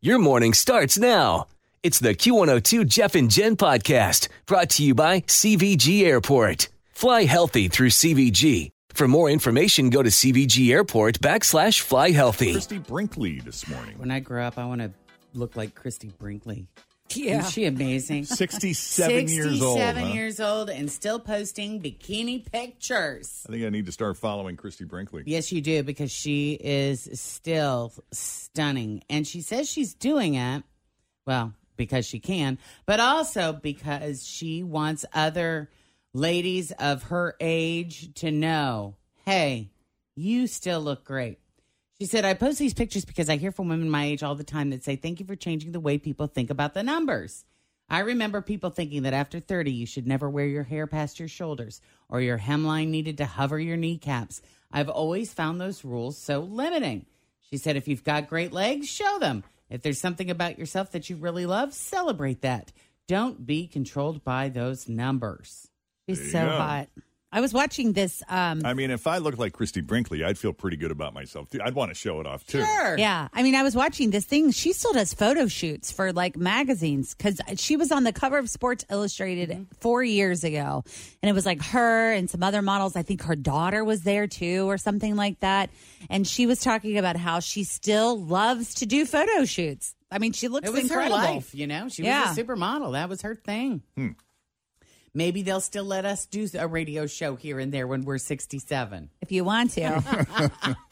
Your morning starts now. It's the Q102 Jeff and Jen podcast brought to you by CVG Airport. Fly healthy through CVG. For more information, go to CVG Airport backslash fly healthy. Christie Brinkley this morning. When I grow up, I want to look like Christie Brinkley. Yeah. Isn't she amazing? 67 years old. 67 huh? years old and still posting bikini pictures. I think I need to start following Christie Brinkley. Yes, you do, because she is still stunning. And she says she's doing it, well, because she can, but also because she wants other ladies of her age to know hey, you still look great. She said, I post these pictures because I hear from women my age all the time that say, Thank you for changing the way people think about the numbers. I remember people thinking that after 30, you should never wear your hair past your shoulders or your hemline needed to hover your kneecaps. I've always found those rules so limiting. She said, If you've got great legs, show them. If there's something about yourself that you really love, celebrate that. Don't be controlled by those numbers. She's so go. hot. I was watching this. Um, I mean, if I looked like Christie Brinkley, I'd feel pretty good about myself. too. I'd want to show it off too. Sure. yeah, I mean, I was watching this thing. She still does photo shoots for like magazines because she was on the cover of Sports Illustrated four years ago, and it was like her and some other models. I think her daughter was there too, or something like that. And she was talking about how she still loves to do photo shoots. I mean, she looks It was incredible. her life, you know. She Yeah. was a supermodel. That was her thing. Maybe they'll still let us do a radio show here and there when we're 67. If you want to,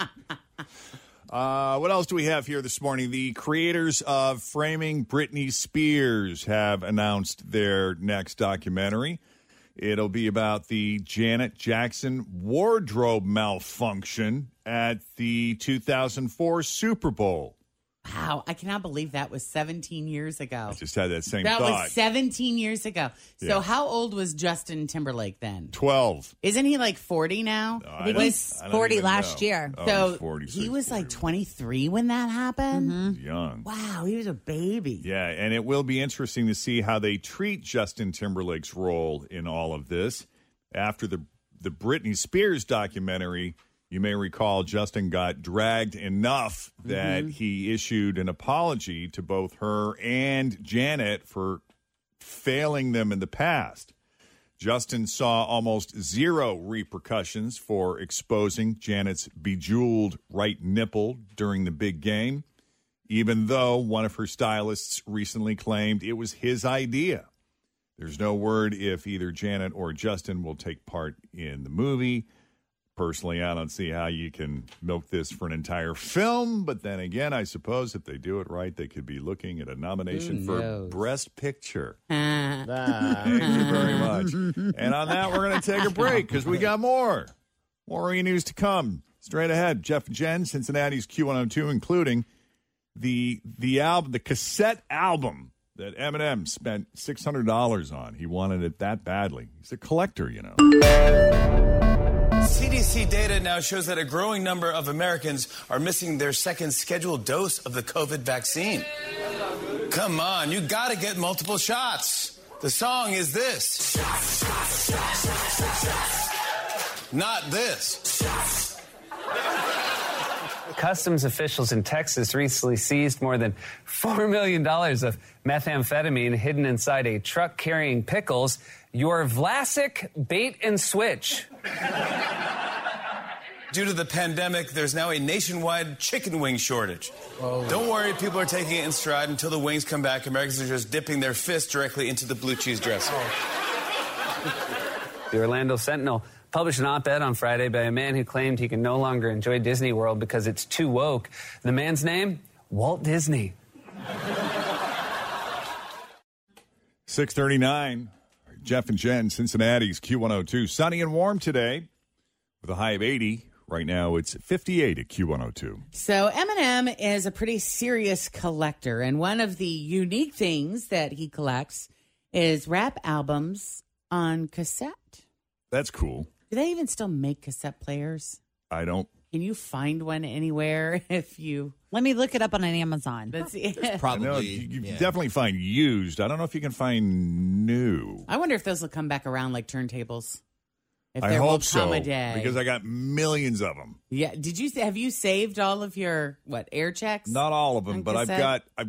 Uh, what else do we have here this morning? The creators of Framing Britney Spears have announced their next documentary. It'll be about the Janet Jackson wardrobe malfunction at the 2004 Super Bowl. Wow, I cannot believe that was 17 years ago. I just had that same That thought. was 17 years ago. So Yeah. how old was Justin Timberlake then? 12. Isn't he like 40 now? I think don't- he's I don't 40 even last know. year. Oh, so he's 46, he was like 41. 23 when that happened. Mm-hmm. young. Wow, he was a baby. Yeah, and it will be interesting to see how they treat Justin Timberlake's role in all of this. After the the Britney Spears documentary, you may recall Justin got dragged enough that mm-hmm. he issued an apology to both her and Janet for failing them in the past. Justin saw almost zero repercussions for exposing Janet's bejeweled right nipple during the big game even though one of her stylists recently claimed it was his idea. There's no word if either Janet or Justin will take part in the movie. Personally, I don't see how you can milk this for an entire film, but then again, I suppose if they do it right, they could be looking at a nomination for knows? Best Picture. Ah. Thank you very much. And on that, we're going to take a break because we got more. More e news to come. Straight ahead, Jeff and Jen, Cincinnati's Q102, including the the album, the cassette album that Eminem spent six hundred dollars on. He wanted it that badly. He's a collector, you know. CDC data now shows that a growing number of Americans are missing their second scheduled dose of the COVID vaccine. Come on, you gotta get multiple shots. The song is this. Not this. Customs officials in Texas recently seized more than $4 million of methamphetamine hidden inside a truck carrying pickles. Your Vlasic bait and switch. Due to the pandemic, there's now a nationwide chicken wing shortage. Oh. Don't worry, people are taking it in stride until the wings come back. Americans are just dipping their fists directly into the blue cheese dressing. The Orlando Sentinel published an op ed on Friday by a man who claimed he can no longer enjoy Disney World because it's too woke. The man's name? Walt Disney. 639. Jeff and Jen, Cincinnati's Q102. Sunny and warm today with a high of 80. Right now it's 58 at Q102. So Eminem is a pretty serious collector, and one of the unique things that he collects is rap albums on cassette. That's cool. Do they even still make cassette players? I don't. Can you find one anywhere if you? Let me look it up on an Amazon. Let's see. I Probably. know you, you yeah. definitely find used. I don't know if you can find new. I wonder if those will come back around like turntables. If I there will hope so come a day. because I got millions of them. yeah. Did you have you saved all of your what air checks? Not all of them, On but I've got. I've,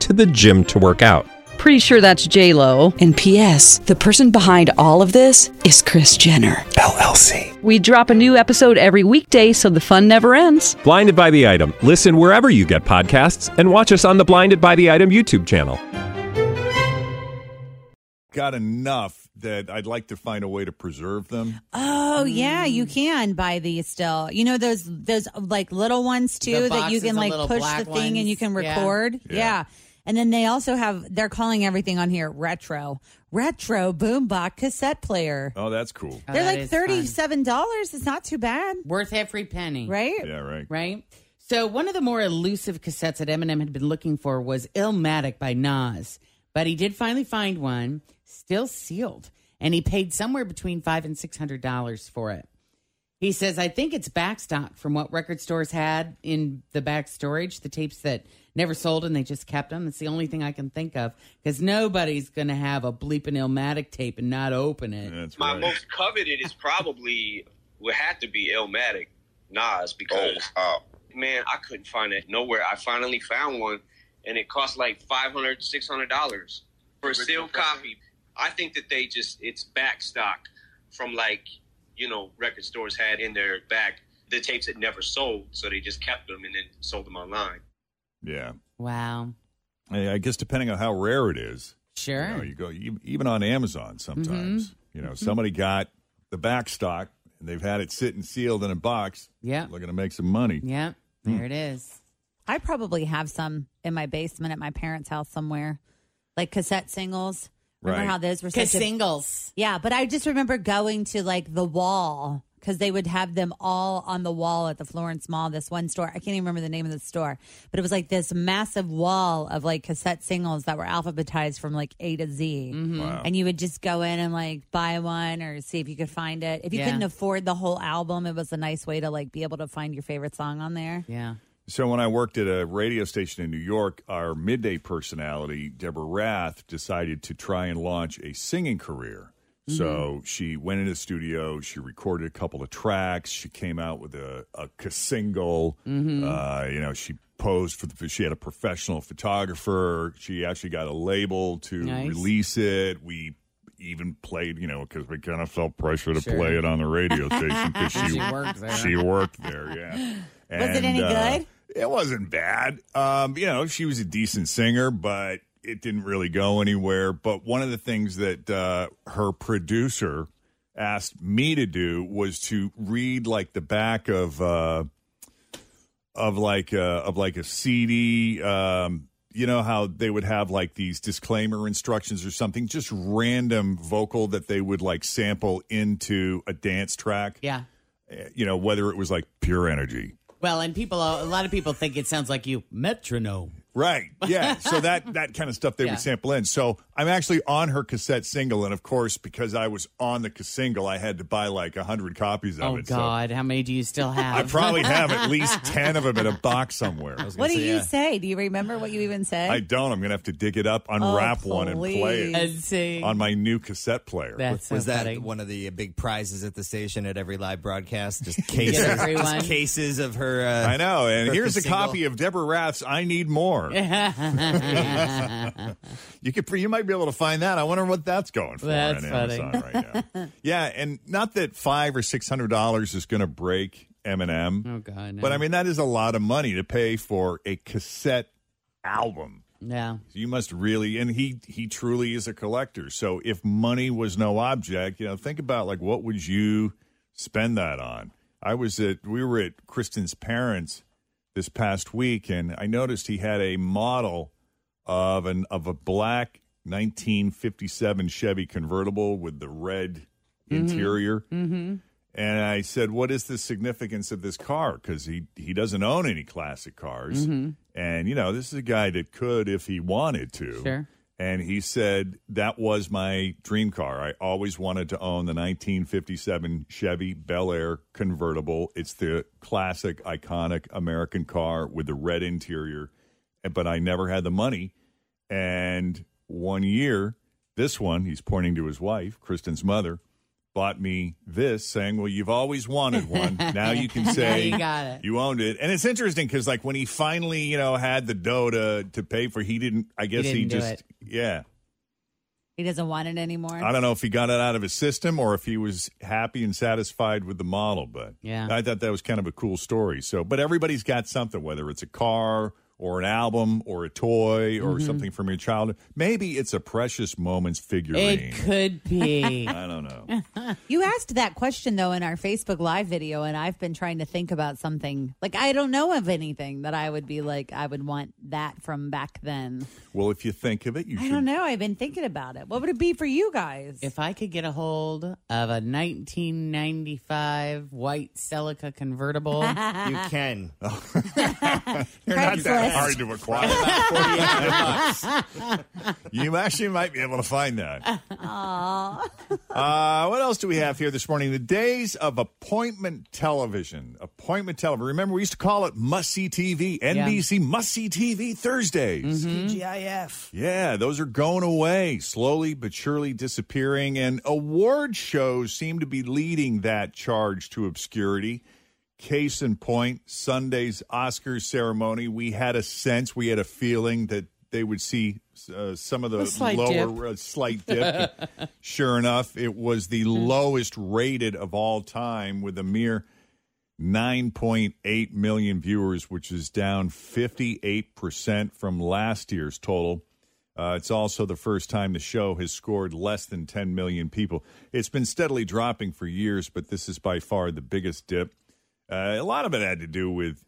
to the gym to work out. Pretty sure that's J Lo. And P.S. The person behind all of this is Kris Jenner. LLC. We drop a new episode every weekday, so the fun never ends. Blinded by the item. Listen wherever you get podcasts, and watch us on the Blinded by the Item YouTube channel. got enough that I'd like to find a way to preserve them. Oh yeah, you can buy these still. You know those those like little ones too The that you boxes, can the like little push black the thing and you can ones? Yeah. record. Yeah. Yeah. And then they also have they're calling everything on here retro. Retro boombox cassette player. Oh, that's cool. Oh, They're that like is thirty seven dollars. It's not too bad. Worth every penny. Right? Yeah, right. right? So one of the more elusive cassettes that Eminem had been looking for was Illmatic by Nas, but he did finally find one, still sealed, and he paid somewhere between five and six hundred dollars for it. He says, "I think it's backstock from what record stores had in the back storage, the tapes that never sold and they just kept them. It's the only thing I can think of because nobody's going to have a bleeping Illmatic tape and not open it. That's My right. most coveted is probably would have to be Illmatic Nas because oh, man, I couldn't find it nowhere. I finally found one, and it cost like $500, 600 dollars for a sealed copy. I think that they just it's back stock from like you know record stores had in their back the tapes that never sold, so they just kept them and then sold them online. Yeah. Wow, I I guess depending on how rare it is, sure. you, know, you go you- even on Amazon sometimes. Mm-hmm. You know, mm-hmm. somebody got the back stock and they've had it sitting sealed in a box. Yeah. looking to make some money. Yep, hmm. there it is. I probably have some in my basement at my parents' house somewhere. Like cassette singles. Remember Right. how those were such a Singles. Yeah, but I just remember going to like the wall because they would have them all on the wall at the Florence Mall. This one store, I can't even remember the name of the store, but it was like this massive wall of like cassette singles that were alphabetized from like A to Z. Mm-hmm. Wow. And you would just go in and like buy one or see if you could find it. If you Yeah. couldn't afford the whole album, it was a nice way to like be able to find your favorite song on there. Yeah. So when I worked at a radio station in New York, our midday personality, Deborah Rath, decided to try and launch a singing career. So she went into the studio, she recorded a couple of tracks, she came out with a, a single. Uh, you know, she posed for the. She had a professional photographer. She actually got a label to Nice. release it. We even played, you know, because we kind of felt pressure to Sure. play it on the radio station because she, She worked there. She worked there, yeah. Was it any uh, good? It wasn't bad. Um, you know, she was a decent singer, but it didn't really go anywhere. But one of the things that uh, her producer asked me to do was to read like the back of uh, of like uh, of like a CD. Um, you know how they would have like these disclaimer instructions or something, just random vocal that they would like sample into a dance track. Yeah. Uh, You know, whether it was like pure energy. Well, and people, a lot of people think it sounds like you metronome. Right. Yeah. so that that kind of stuff they Yeah. would sample in. So I'm actually on her cassette single, and of course, because I was on the cassette single, I had to buy like a hundred copies of Oh it. so God, how many do you still have? I probably have at least ten of them in a box somewhere. What do you say? Do you remember what you even say? I don't. I'm gonna have to dig it up, unwrap one, and play And it on my new cassette player. That's was so that funny. one of the big prizes at the station at every live broadcast? Just cases, just cases of her. Uh, I know. And here's a single. copy of Deborah Rath's "I Need More." you could, you might be able to find that. I wonder what that's going for That's on funny. Amazon right now. yeah, and not that five or six hundred dollars is going to break Eminem. Oh God, no. But I mean, that is a lot of money to pay for a cassette album. yeah. You must really, and he he truly is a collector. So if money was no object, you know, think about like what would you spend that on? I was at we were at Kristen's parents this past week, and I noticed he had a model of an of a black 1957 Chevy convertible with the red interior. Mm-hmm. And I said, "What is the significance of this car?" Because he he doesn't own any classic cars, Mhm. and you know this is a guy that could if he wanted to. Sure. And he said that was my dream car. I always wanted to own the 1957 Chevy Bel Air convertible. It's the classic, iconic American car with the red interior, but I never had the money. And one year, this one, he's pointing to his wife, Kristen's mother, bought me this, saying, "Well, you've always wanted one. now you can say you got it. you owned it." And it's interesting because, like, when he finally, you know, had the dough to to pay for, he didn't. I guess he, didn't do just, it. yeah. he doesn't want it anymore. I don't know if he got it out of his system or if he was happy and satisfied with the model, but Yeah. I thought that was kind of a cool story. So, but everybody's got something, whether it's a car or an album or a toy or Mhm. something from your childhood. Maybe it's a precious moments figurine. It could be. I don't know. You asked that question though in our Facebook Live video, and I've been trying to think about something. Like I don't know of anything that I would be like I would want that from back then. Well, if you think of it, you I should. don't know. I've been thinking about it. What would it be for you guys? If I could get a hold of a 1995 white Celica convertible, You can. You're not that Craigslist. hard to acquire. you actually might be able to find that. Aw. Uh, what else do we have here this morning? The days of appointment television. Appointment television. Remember, we used to call it must see TV. NBC must see TV Thursdays. TGIF. Yeah, those are going away, slowly but surely disappearing. And award shows seem to be leading that charge to obscurity. Case in point, Sunday's Oscars ceremony. We had a sense, we had a feeling that they would see uh, some of the lower uh, slight dip. sure enough, it was the lowest rated of all time with a mere 9.8 million viewers, which is down 58% from last year's total. Uh, it's also the first time the show has scored less than 10 million people. It's been steadily dropping for years, but this is by far the biggest dip. Uh, a lot of it had to do with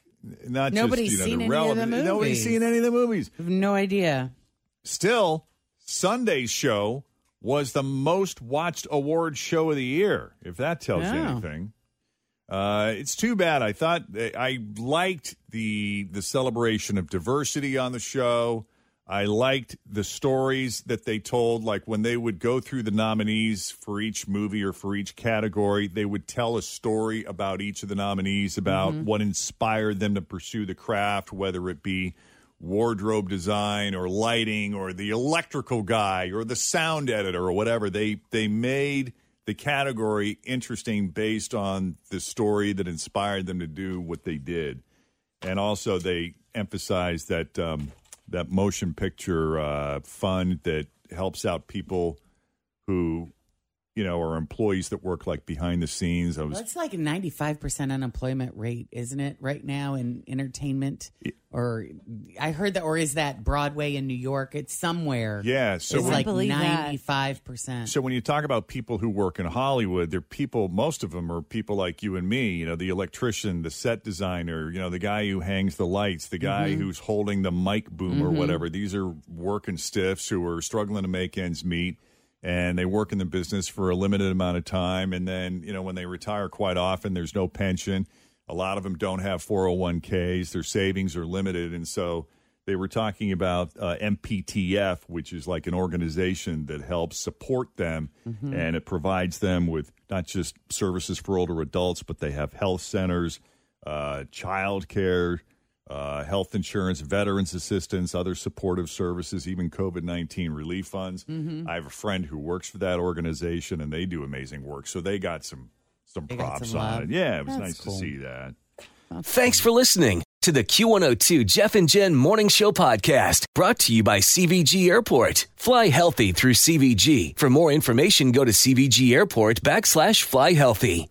not Nobody's just you know, seen the any of the relevant. Nobody's movies. seen any of the movies. I have no idea. Still, Sunday's show was the most watched award show of the year, if that tells you Yeah. anything. Uh, it's too bad. I thought I liked the the celebration of diversity on the show. I liked the stories that they told. Like when they would go through the nominees for each movie or for each category, they would tell a story about each of the nominees, about Mhm. what inspired them to pursue the craft, whether it be wardrobe design or lighting or the electrical guy or the sound editor or whatever. They they made the category interesting based on the story that inspired them to do what they did, and also they emphasized that um, that motion picture uh, fund that helps out people who you know are employees that work like behind the scenes. I was Well, it's like a 95% unemployment rate, isn't it, right now in entertainment? Or I heard that, or is that Broadway in New York? It's somewhere. Yeah, so it's like I believe that. 95%. So when you talk about people who work in Hollywood, they're people. Most of them are people like you and me. You know, the electrician, the set designer. You know, the guy who hangs the lights, the guy Mhm. who's holding the mic boom or Mhm. whatever. These are working stiffs who are struggling to make ends meet, and they work in the business for a limited amount of time. And then you know, when they retire, quite often there's no pension. A lot of them don't have 401ks. Their savings are limited, and so they were talking about uh, MPTF, which is like an organization that helps support them, Mhm. and it provides them with not just services for older adults, but they have health centers, uh, child care, uh, health insurance, veterans assistance, other supportive services, even COVID 19 relief funds. Mhm. I have a friend who works for that organization, and they do amazing work. So they got some some They got props some on love. it. Yeah, it was That's nice cool. to see that. Thanks for listening to the Q102 Jeff and Jen Morning Show podcast brought to you by CVG Airport. Fly healthy through CVG. For more information, go to CVG Airport backslash fly healthy.